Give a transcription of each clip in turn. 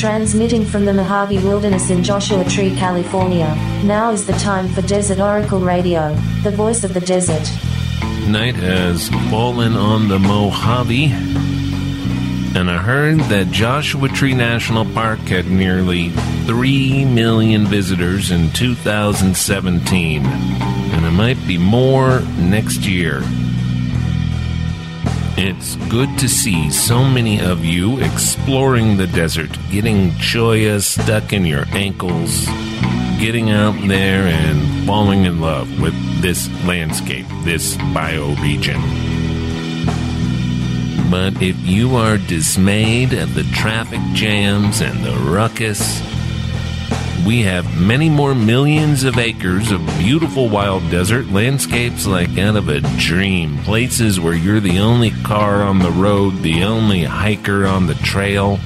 Transmitting from the Mojave Wilderness in Joshua Tree, California. Now is the time for Desert Oracle Radio, the voice of the desert. Night has fallen on the Mojave, and I heard that Joshua Tree National Park had nearly 3 million visitors in 2017, and it might be more next year. It's good to see so many of you exploring the desert, getting cholla stuck in your ankles, getting out there and falling in love with this landscape, this bioregion. But if you are dismayed at the traffic jams and the ruckus, we have many more millions of acres of beautiful wild desert landscapes like out of a dream. Places where you're the only car on the road, the only hiker on the trail.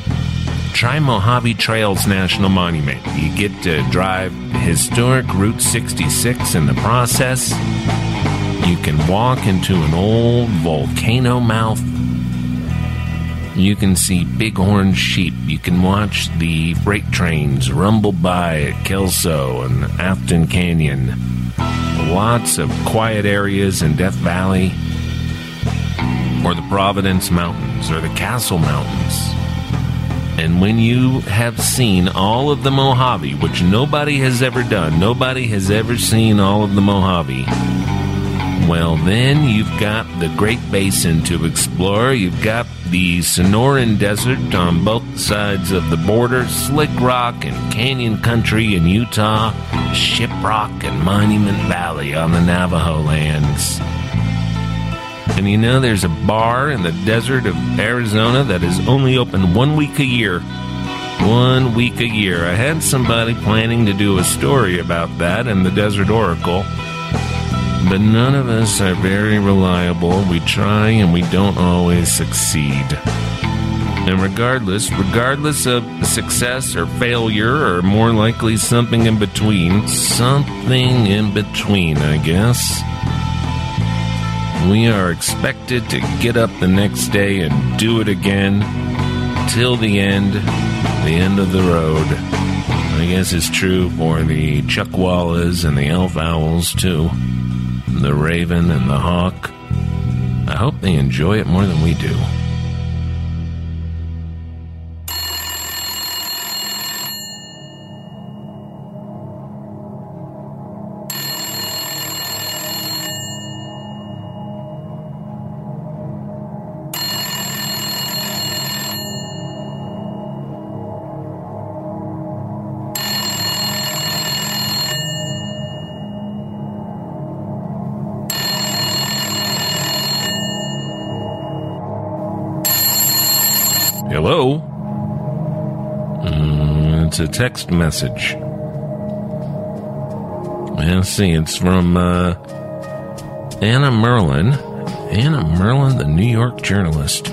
Try Mojave Trails National Monument. You get to drive historic Route 66 in the process. You can walk into an old volcano mouth you can see bighorn sheep. You can watch the freight trains rumble by at Kelso and Afton Canyon. Lots of quiet areas in Death Valley, or the Providence Mountains, or the Castle Mountains. And when you have seen all of the Mojave, which nobody has ever done, nobody has ever seen all of the Mojave, well, then you've got the Great Basin to explore. You've got the Sonoran Desert on both sides of the border, Slick Rock and Canyon Country in Utah, Shiprock and Monument Valley on the Navajo lands. And you know, there's a bar in the desert of Arizona that is only open one week a year. One week a year. I had somebody planning to do a story about that in the Desert Oracle but none of us are very reliable. We try and we don't always succeed. And regardless, regardless of success or failure, or more likely something in between, something in between, I guess, we are expected to get up the next day and do it again till the end, the end of the road. I guess it's true for the chuckwallas and the elf owls, too the raven and the hawk. I hope they enjoy it more than we do. Text message. Let's see, it's from uh, Anna Merlan. Anna Merlan, the New York journalist.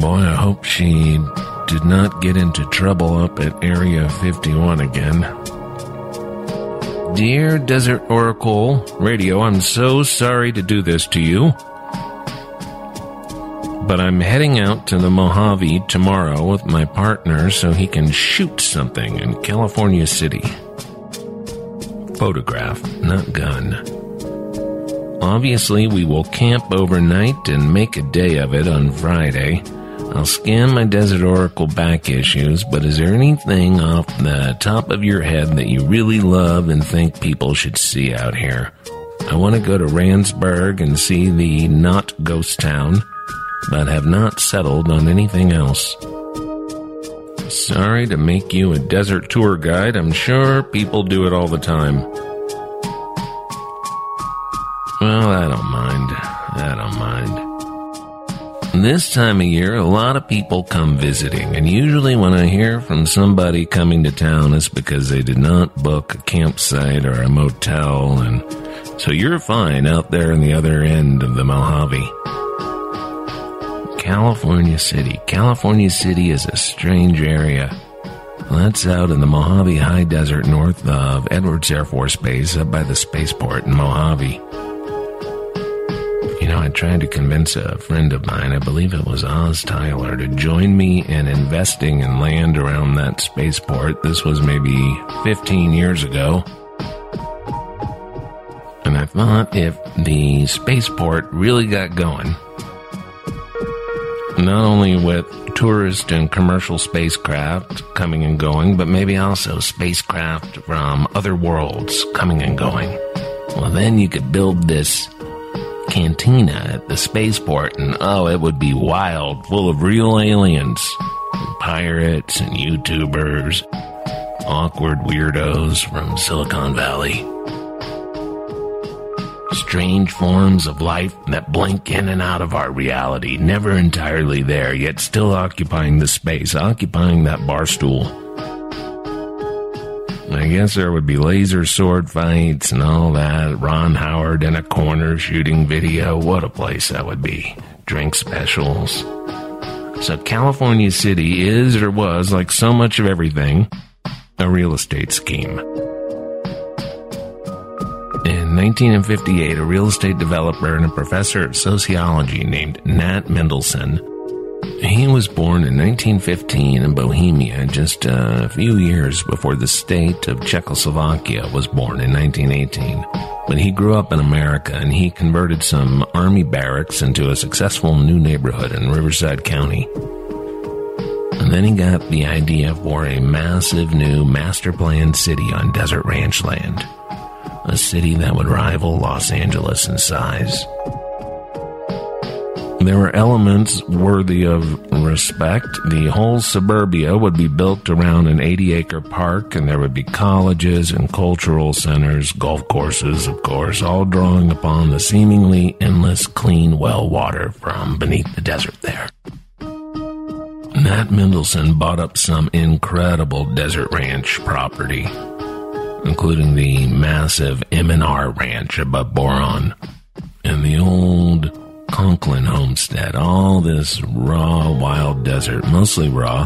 Boy, I hope she did not get into trouble up at Area 51 again. Dear Desert Oracle Radio, I'm so sorry to do this to you but I'm heading out to the Mojave tomorrow with my partner so he can shoot something in California City. Photograph, not gun. Obviously, we will camp overnight and make a day of it on Friday. I'll scan my Desert Oracle back issues, but is there anything off the top of your head that you really love and think people should see out here? I want to go to Randsburg and see the not ghost town but have not settled on anything else. Sorry to make you a desert tour guide. I'm sure people do it all the time. Well, I don't mind. I don't mind. This time of year, a lot of people come visiting, and usually when I hear from somebody coming to town, it's because they did not book a campsite or a motel, and so you're fine out there in the other end of the Mojave. California City. California City is a strange area. That's out in the Mojave High Desert north of Edwards Air Force Base up by the spaceport in Mojave. You know, I tried to convince a friend of mine, I believe it was Oz Tyler, to join me in investing in land around that spaceport. This was maybe 15 years ago. And I thought if the spaceport really got going, not only with tourist and commercial spacecraft coming and going, but maybe also spacecraft from other worlds coming and going. Well, then you could build this cantina at the spaceport, and oh, it would be wild, full of real aliens, and pirates, and YouTubers, awkward weirdos from Silicon Valley strange forms of life that blink in and out of our reality, never entirely there, yet still occupying the space, occupying that bar stool. I guess there would be laser sword fights and all that. Ron Howard in a corner shooting video. What a place that would be. Drink specials. So California City is or was, like so much of everything, a real estate scheme. In 1958, a real estate developer and a professor of sociology named Nat Mendelsohn. He was born in 1915 in Bohemia, just a few years before the state of Czechoslovakia was born in 1918. But he grew up in America and he converted some army barracks into a successful new neighborhood in Riverside County. And then he got the idea for a massive new master planned city on desert ranch land a city that would rival Los Angeles in size. There were elements worthy of respect. The whole suburbia would be built around an 80 acre park, and there would be colleges and cultural centers, golf courses, of course, all drawing upon the seemingly endless clean well water from beneath the desert there. Nat Mendelsohn bought up some incredible desert ranch property including the massive M&R Ranch above Boron and the old Conklin homestead. All this raw, wild desert, mostly raw,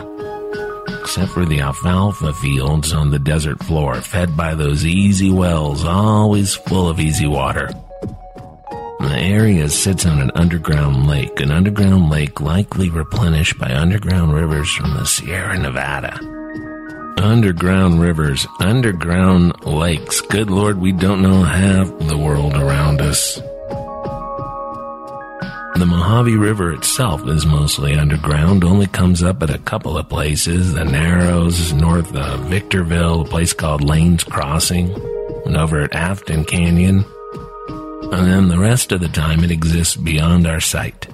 except for the alfalfa fields on the desert floor, fed by those easy wells, always full of easy water. The area sits on an underground lake, an underground lake likely replenished by underground rivers from the Sierra Nevada. Underground rivers, underground lakes. Good Lord, we don't know half the world around us. The Mojave River itself is mostly underground, only comes up at a couple of places the Narrows, north of Victorville, a place called Lane's Crossing, and over at Afton Canyon. And then the rest of the time it exists beyond our sight.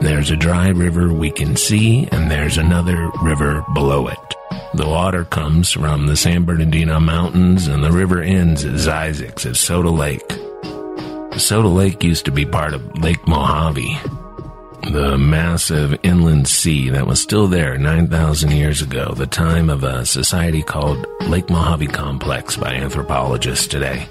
There's a dry river we can see, and there's another river below it. The water comes from the San Bernardino Mountains and the river ends at Zzyzx at Soda Lake. Soda Lake used to be part of Lake Mojave, the massive inland sea that was still there 9,000 years ago, the time of a society called Lake Mojave Complex by anthropologists today.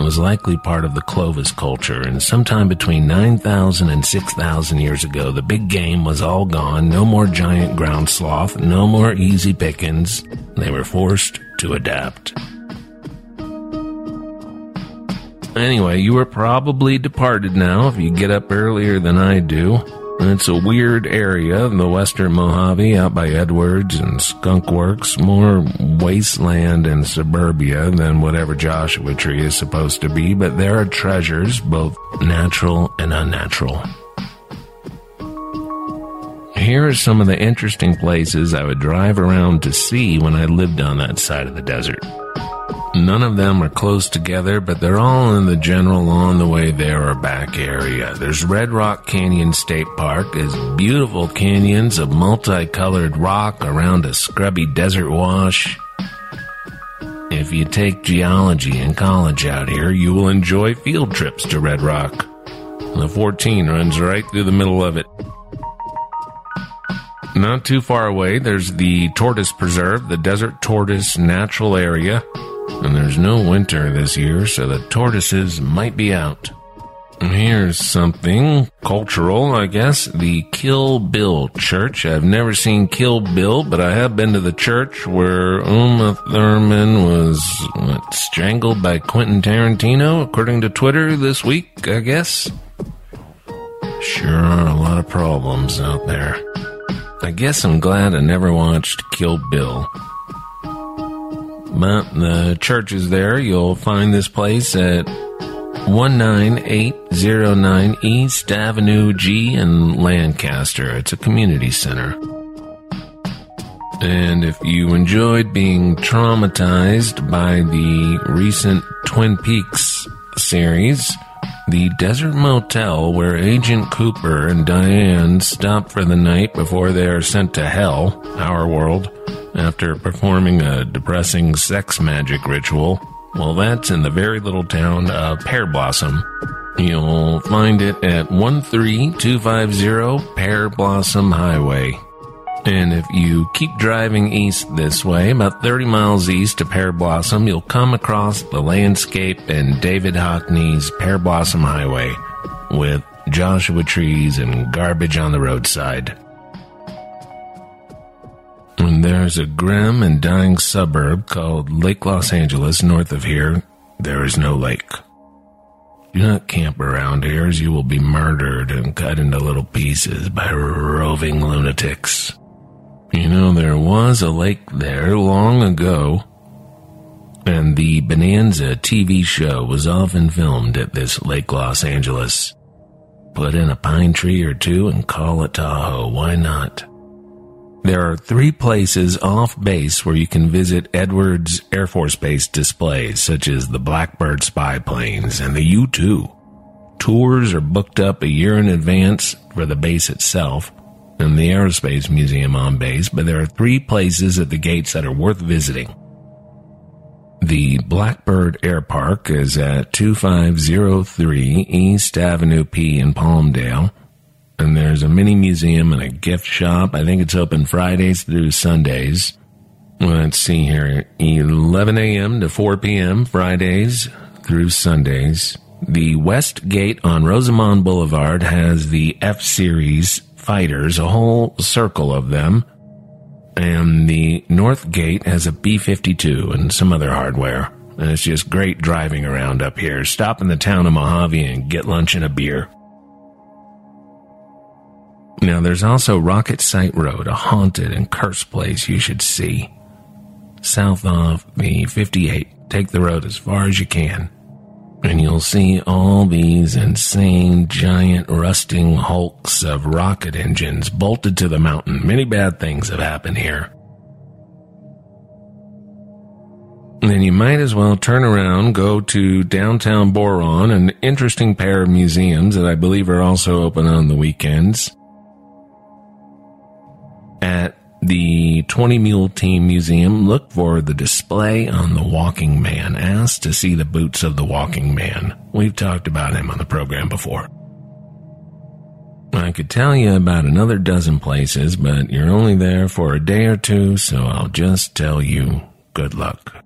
It was likely part of the Clovis culture, and sometime between 9,000 and 6,000 years ago, the big game was all gone. No more giant ground sloth, no more easy pickings. They were forced to adapt. Anyway, you are probably departed now if you get up earlier than I do. It's a weird area in the western Mojave out by Edwards and Skunk Works, more wasteland and suburbia than whatever Joshua Tree is supposed to be, but there are treasures, both natural and unnatural. Here are some of the interesting places I would drive around to see when I lived on that side of the desert. None of them are close together, but they're all in the general on the way there or back area. There's Red Rock Canyon State Park, is beautiful canyons of multicolored rock around a scrubby desert wash. If you take geology in college out here, you will enjoy field trips to Red Rock. The 14 runs right through the middle of it. Not too far away, there's the Tortoise Preserve, the Desert Tortoise Natural Area and there's no winter this year, so the tortoises might be out. Here's something cultural, I guess. The Kill Bill Church. I've never seen Kill Bill, but I have been to the church where Uma Thurman was what, strangled by Quentin Tarantino, according to Twitter this week, I guess. Sure are a lot of problems out there. I guess I'm glad I never watched Kill Bill. But the church is there. You'll find this place at 19809 East Avenue G in Lancaster. It's a community center. And if you enjoyed being traumatized by the recent Twin Peaks series, the Desert Motel, where Agent Cooper and Diane stop for the night before they are sent to hell, our world, after performing a depressing sex magic ritual, well, that's in the very little town of Pearblossom. You'll find it at 13250 Pearblossom Highway. And if you keep driving east this way, about 30 miles east to Pearblossom, you'll come across the landscape and David Hockney's Pearblossom Highway with Joshua trees and garbage on the roadside. When there's a grim and dying suburb called Lake Los Angeles north of here, there is no lake. Do not camp around here as you will be murdered and cut into little pieces by roving lunatics. You know, there was a lake there long ago, and the Bonanza TV show was often filmed at this Lake Los Angeles. Put in a pine tree or two and call it Tahoe, why not? There are three places off base where you can visit Edwards Air Force Base displays, such as the Blackbird spy planes and the U 2. Tours are booked up a year in advance for the base itself and the Aerospace Museum on base, but there are three places at the gates that are worth visiting. The Blackbird Air Park is at 2503 East Avenue P in Palmdale and there's a mini museum and a gift shop. I think it's open Fridays through Sundays. Let's see here 11 a.m. to 4 p.m. Fridays through Sundays. The West Gate on Rosamond Boulevard has the F Series fighters, a whole circle of them. And the North Gate has a B 52 and some other hardware. And it's just great driving around up here. Stop in the town of Mojave and get lunch and a beer. Now, there's also Rocket Site Road, a haunted and cursed place you should see. South of the 58, take the road as far as you can, and you'll see all these insane, giant, rusting hulks of rocket engines bolted to the mountain. Many bad things have happened here. then you might as well turn around, go to downtown Boron, an interesting pair of museums that I believe are also open on the weekends at the 20 Mule Team Museum, look for the display on the Walking Man. Ask to see the boots of the Walking Man. We've talked about him on the program before. I could tell you about another dozen places, but you're only there for a day or two, so I'll just tell you good luck.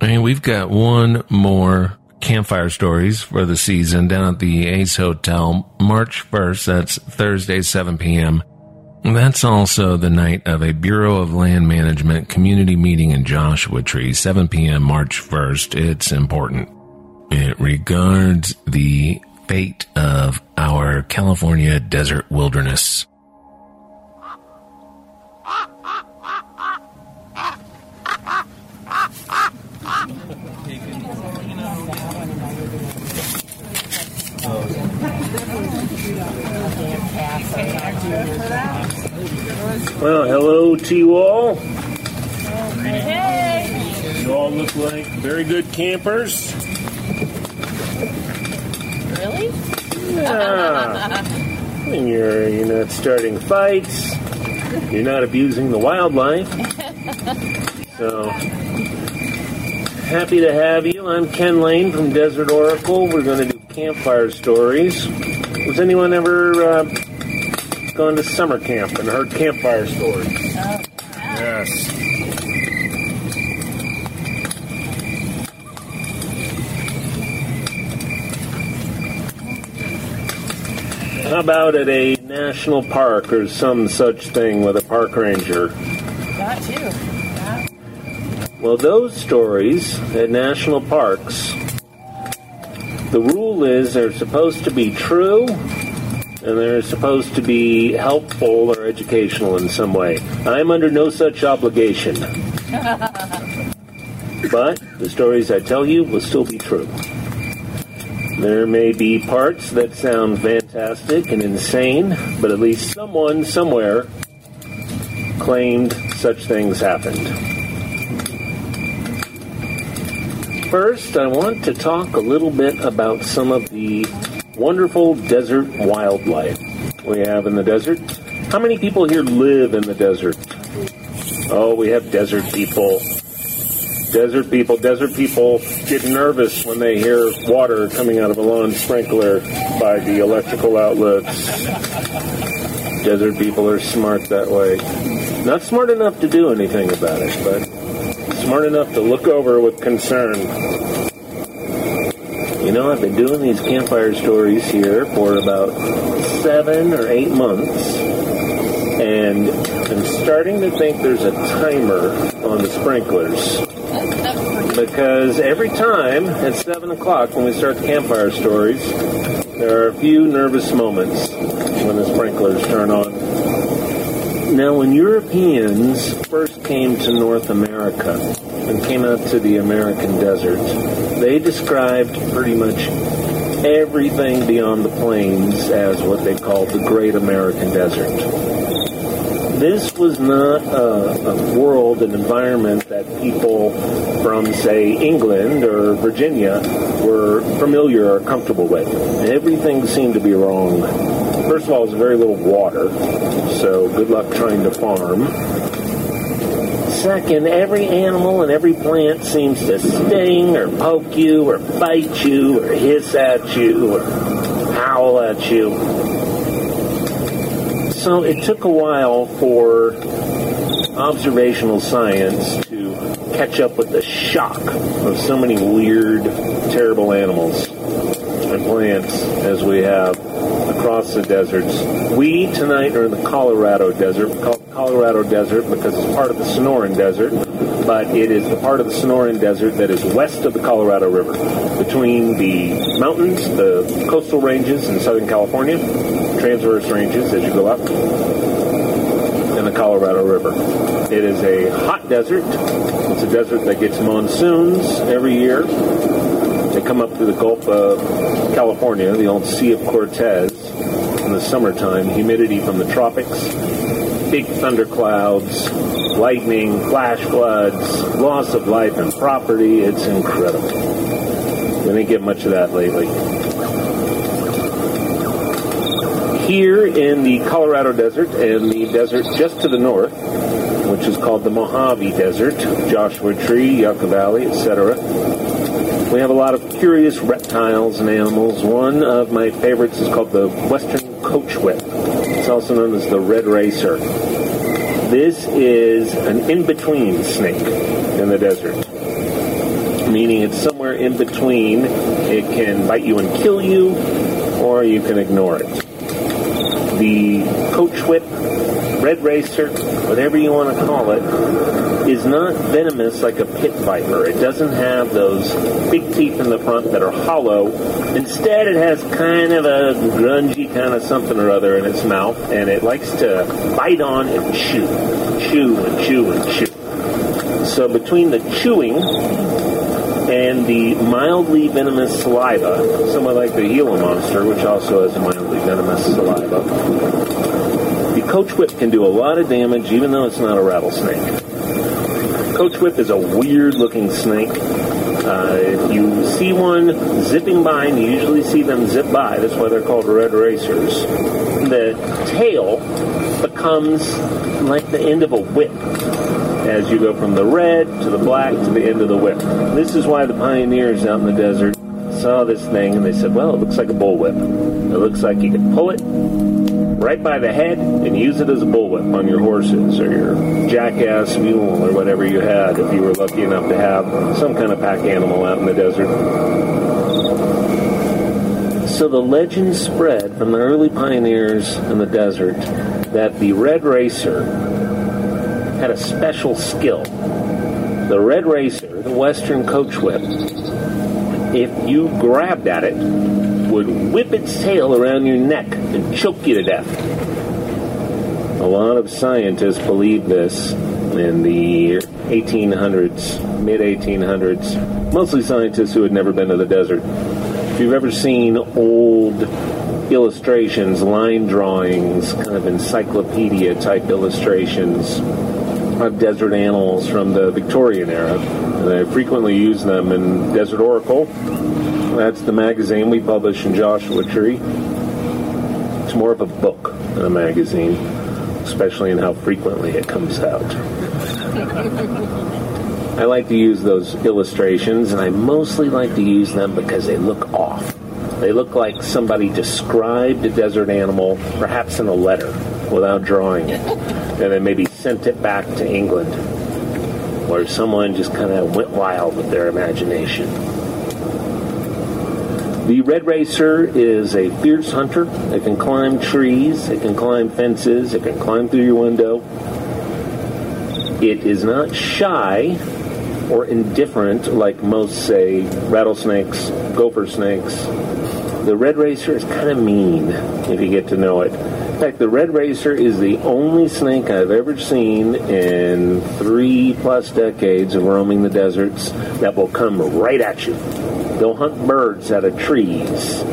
And we've got one more campfire stories for the season down at the Ace Hotel, March 1st. That's Thursday, 7 p.m. That's also the night of a Bureau of Land Management community meeting in Joshua Tree, 7 p.m. March 1st. It's important. It regards the fate of our California desert wilderness. Well, hello to you all. Hey! You all look like very good campers. Really? Yeah. and you're you're not starting fights. You're not abusing the wildlife. So happy to have you. I'm Ken Layne from Desert Oracle. We're going to do campfire stories. Was anyone ever uh, to summer camp and heard campfire stories? Oh. Yes. How about at a national park or some such thing with a park ranger? That too. Yeah. Well, those stories at national parks the rule is they're supposed to be true and they're supposed to be helpful or educational in some way. I'm under no such obligation. but the stories I tell you will still be true. There may be parts that sound fantastic and insane, but at least someone somewhere claimed such things happened. First, I want to talk a little bit about some of the wonderful desert wildlife we have in the desert. How many people here live in the desert? Oh, we have desert people. Desert people, desert people get nervous when they hear water coming out of a lawn sprinkler by the electrical outlets. Desert people are smart that way. Not smart enough to do anything about it, but smart enough to look over with concern. You know, I've been doing these campfire stories here for about seven or eight months, and I'm starting to think there's a timer on the sprinklers. Because every time at 7 o'clock when we start the campfire stories, there are a few nervous moments when the sprinklers turn on. Now, when Europeans first came to North America and came out to the American desert, they described pretty much everything beyond the plains as what they called the Great American Desert this was not a, a, world, an environment that people from, say, England or Virginia were familiar or comfortable with. Everything seemed to be wrong. First of all, there's very little water, so good luck trying to farm. Second, every animal and every plant seems to sting or poke you or bite you or hiss at you or howl at you. So it took a while for observational science to catch up with the shock of so many weird, terrible animals and plants as we have across the deserts. We tonight are in the Colorado Desert. Colorado Desert because it's part of the Sonoran Desert, but it is the part of the Sonoran Desert that is west of the Colorado River, between the mountains, the coastal ranges in Southern California, transverse ranges as you go up, and the Colorado River. It is a hot desert. It's a desert that gets monsoons every year. They come up through the Gulf of California, the old Sea of Cortez, in the summertime, humidity from the tropics, big thunderclouds, lightning, flash floods, loss of life and property. It's incredible. We didn't get much of that lately. Here in the Colorado Desert and the desert just to the north, which is called the Mojave Desert, Joshua Tree, Yucca Valley, etc. We have a lot of curious reptiles and animals. One of my favorites is called the Western Coach Whip. It's also known as the Red Racer. This is an in-between snake in the desert, meaning it's somewhere in between. It can bite you and kill you, or you can ignore it the coach whip, red racer, whatever you want to call it, is not venomous like a pit viper. It doesn't have those big teeth in the front that are hollow. Instead, it has kind of a grungy kind of something or other in its mouth, and it likes to bite on and chew, chew and chew and chew. So between the chewing and the mildly venomous saliva, somewhat like the Gila monster, which also has mildly venomous saliva. The coach whip can do a lot of damage, even though it's not a rattlesnake. Coach whip is a weird looking snake. Uh, if you see one zipping by, and you usually see them zip by, that's why they're called red racers, the tail becomes like the end of a whip as you go from the red to the black to the end of the whip. This is why the pioneers out in the desert saw this thing and they said, well, it looks like a bullwhip. It looks like you can pull it right by the head and use it as a bullwhip on your horses or your jackass mule or whatever you had if you were lucky enough to have some kind of pack animal out in the desert. So the legend spread from the early pioneers in the desert that the Red Racer had a special skill. The Red Racer, the Western coach whip, if you grabbed at it, would whip its tail around your neck and choke you to death. A lot of scientists believed this in the 1800s, mid 1800s, mostly scientists who had never been to the desert. If you've ever seen old illustrations, line drawings, kind of encyclopedia type illustrations of desert animals from the Victorian era, and I frequently use them in Desert Oracle. That's the magazine we publish in Joshua Tree. It's more of a book than a magazine, especially in how frequently it comes out. I like to use those illustrations, and I mostly like to use them because they look off. They look like somebody described a desert animal, perhaps in a letter, without drawing it, and then maybe sent it back to England, where someone just kind of went wild with their imagination. The red racer is a fierce hunter. It can climb trees, it can climb fences, it can climb through your window. It is not shy or indifferent like most, say, rattlesnakes, gopher snakes. The red racer is kind of mean if you get to know it. Fact, the red racer is the only snake I've ever seen in three plus decades of roaming the deserts that will come right at you. They'll hunt birds out of trees.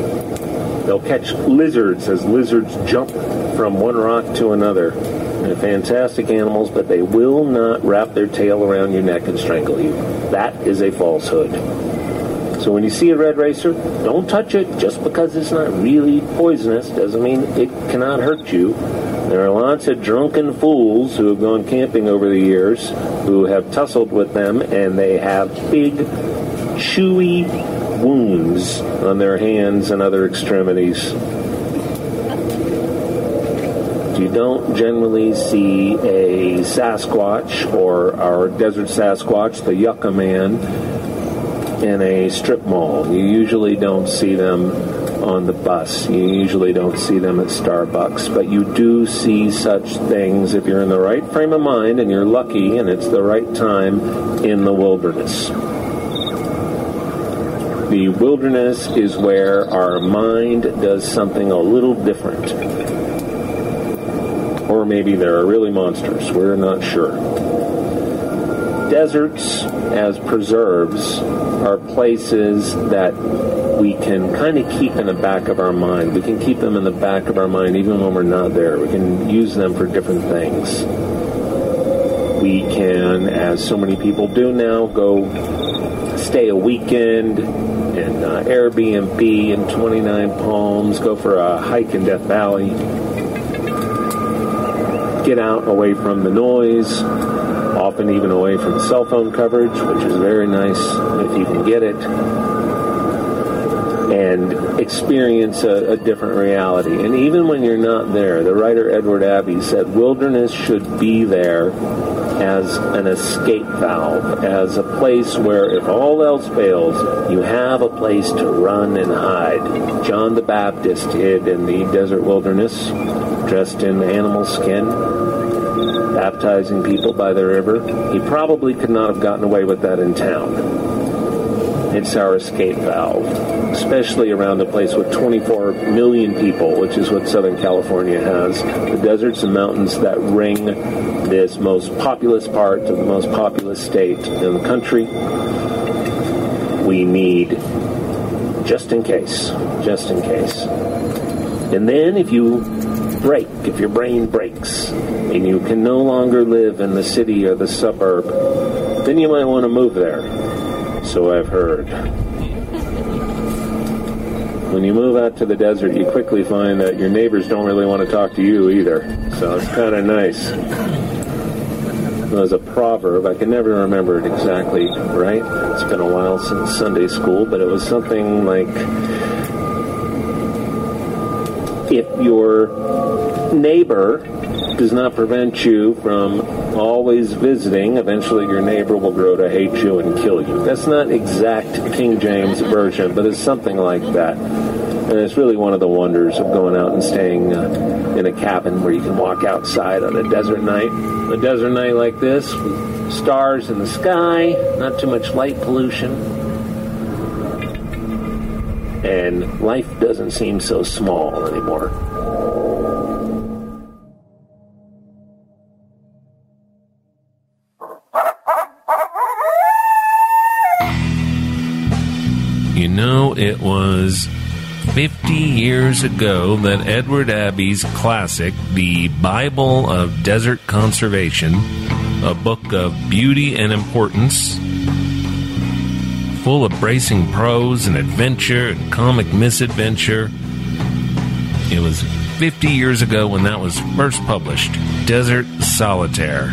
They'll catch lizards as lizards jump from one rock to another. They're fantastic animals, but they will not wrap their tail around your neck and strangle you. That is a falsehood. So when you see a red racer, don't touch it. Just because it's not really poisonous doesn't mean it cannot hurt you. There are lots of drunken fools who have gone camping over the years who have tussled with them and they have big, chewy wounds on their hands and other extremities. You don't generally see a Sasquatch or our desert Sasquatch, the Yucca Man, in a strip mall. You usually don't see them on the bus. You usually don't see them at Starbucks, but you do see such things if you're in the right frame of mind and you're lucky and it's the right time in the wilderness. The wilderness is where our mind does something a little different. Or maybe there are really monsters. We're not sure. Deserts, as preserves, are places that we can kind of keep in the back of our mind. We can keep them in the back of our mind even when we're not there. We can use them for different things. We can, as so many people do now, go stay a weekend in uh, Airbnb in 29 Palms, go for a hike in Death Valley, get out away from the noise, often even away from cell phone coverage, which is very nice if you can get it, and experience a, a, different reality. And even when you're not there, the writer Edward Abbey said wilderness should be there as an escape valve, as a place where if all else fails, you have a place to run and hide. John the Baptist hid in the desert wilderness, dressed in animal skin, baptizing people by the river. He probably could not have gotten away with that in town. It's our escape valve, especially around a place with 24 million people, which is what Southern California has. The deserts and mountains that ring this most populous part of the most populous state in the country. We need just in case, just in case. And then if you break, if your brain breaks, and you can no longer live in the city or the suburb, then you might want to move there so I've heard. When you move out to the desert, you quickly find that your neighbors don't really want to talk to you either. So it's kind of nice. There's a proverb, I can never remember it exactly right. It's been a while since Sunday school, but it was something like if your neighbor does not prevent you from always visiting. Eventually, your neighbor will grow to hate you and kill you. That's not exact King James Version, but it's something like that. And it's really one of the wonders of going out and staying uh, in a cabin where you can walk outside on a desert night. A desert night like this, stars in the sky, not too much light pollution. And life doesn't seem so small anymore. You know, it was 50 years ago that Edward Abbey's classic, The Bible of Desert Conservation, a book of beauty and importance, full of bracing prose and adventure and comic misadventure. It was 50 years ago when that was first published Desert Solitaire.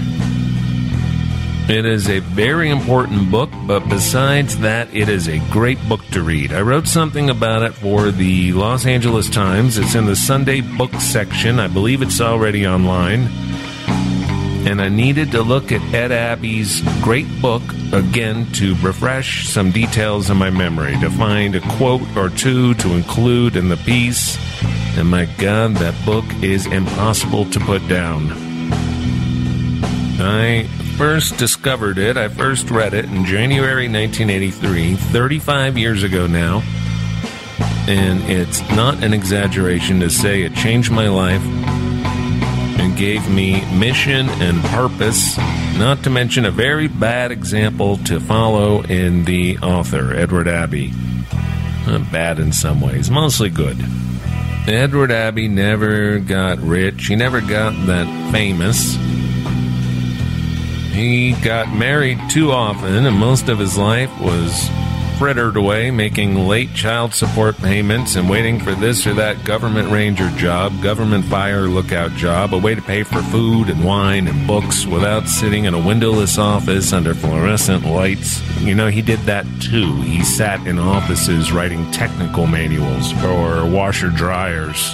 It is a very important book, but besides that, it is a great book to read. I wrote something about it for the Los Angeles Times. It's in the Sunday book section. I believe it's already online. And I needed to look at Ed Abbey's great book again to refresh some details in my memory, to find a quote or two to include in the piece. And my God, that book is impossible to put down. I first discovered it, I first read it in January 1983, 35 years ago now. And it's not an exaggeration to say it changed my life and gave me mission and purpose, not to mention a very bad example to follow in the author, Edward Abbey. Not bad in some ways, mostly good. Edward Abbey never got rich, he never got that famous. He got married too often, and most of his life was frittered away making late child support payments and waiting for this or that government ranger job, government fire lookout job, a way to pay for food and wine and books without sitting in a windowless office under fluorescent lights. You know, he did that too. He sat in offices writing technical manuals for washer dryers.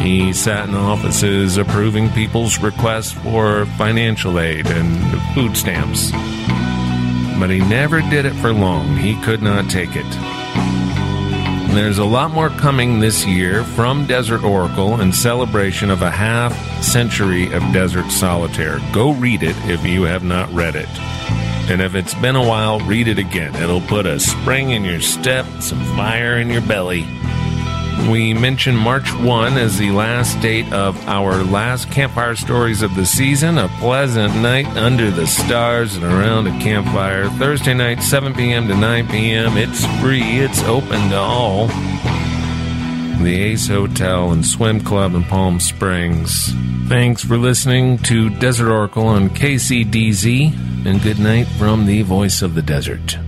He sat in offices approving people's requests for financial aid and food stamps. But he never did it for long. He could not take it. There's a lot more coming this year from Desert Oracle in celebration of a half century of Desert Solitaire. Go read it if you have not read it. And if it's been a while, read it again. It'll put a spring in your step, some fire in your belly. We mention March 1 as the last date of our last campfire stories of the season. A pleasant night under the stars and around a campfire. Thursday night, 7 p.m. to 9 p.m. It's free, it's open to all. The Ace Hotel and Swim Club in Palm Springs. Thanks for listening to Desert Oracle on KCDZ, and good night from the voice of the desert.